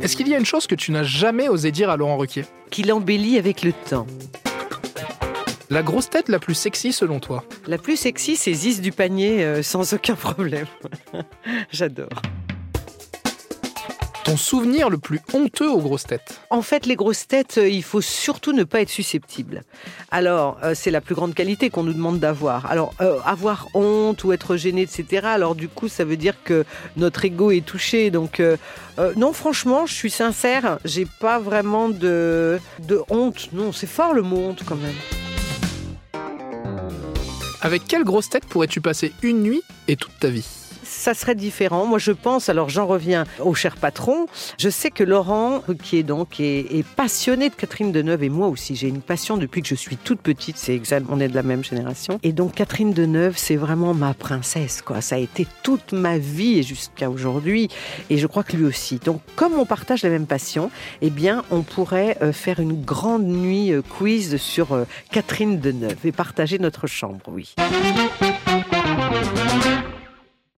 Est-ce qu'il y a une chose que tu n'as jamais osé dire à Laurent Ruquier Qu'il embellit avec le temps. La grosse tête la plus sexy selon toi La plus sexy, c'est Ziz du panier, euh, sans aucun problème. J'adore. Ton souvenir le plus honteux aux grosses têtes En fait, les grosses têtes, euh, il faut surtout ne pas être susceptible. Alors, euh, c'est la plus grande qualité qu'on nous demande d'avoir. Alors, euh, avoir honte ou être gêné, etc. Alors, du coup, ça veut dire que notre ego est touché. Donc, euh, non, franchement, je suis sincère, j'ai pas vraiment de, de honte. Non, c'est fort le mot honte quand même. Avec quelle grosse tête pourrais-tu passer une nuit et toute ta vie? Ça serait différent. Moi, je pense, alors j'en reviens au cher patron, je sais que Laurent, qui est donc est, passionné de Catherine Deneuve, et moi aussi, j'ai une passion depuis que je suis toute petite, c'est exact, on est de la même génération. Et donc, Catherine Deneuve, c'est vraiment ma princesse, quoi. Ça a été toute ma vie jusqu'à aujourd'hui, et je crois que lui aussi. Donc, comme on partage la même passion, eh bien, on pourrait euh, faire une grande nuit euh, quiz sur euh, Catherine Deneuve et partager notre chambre, oui.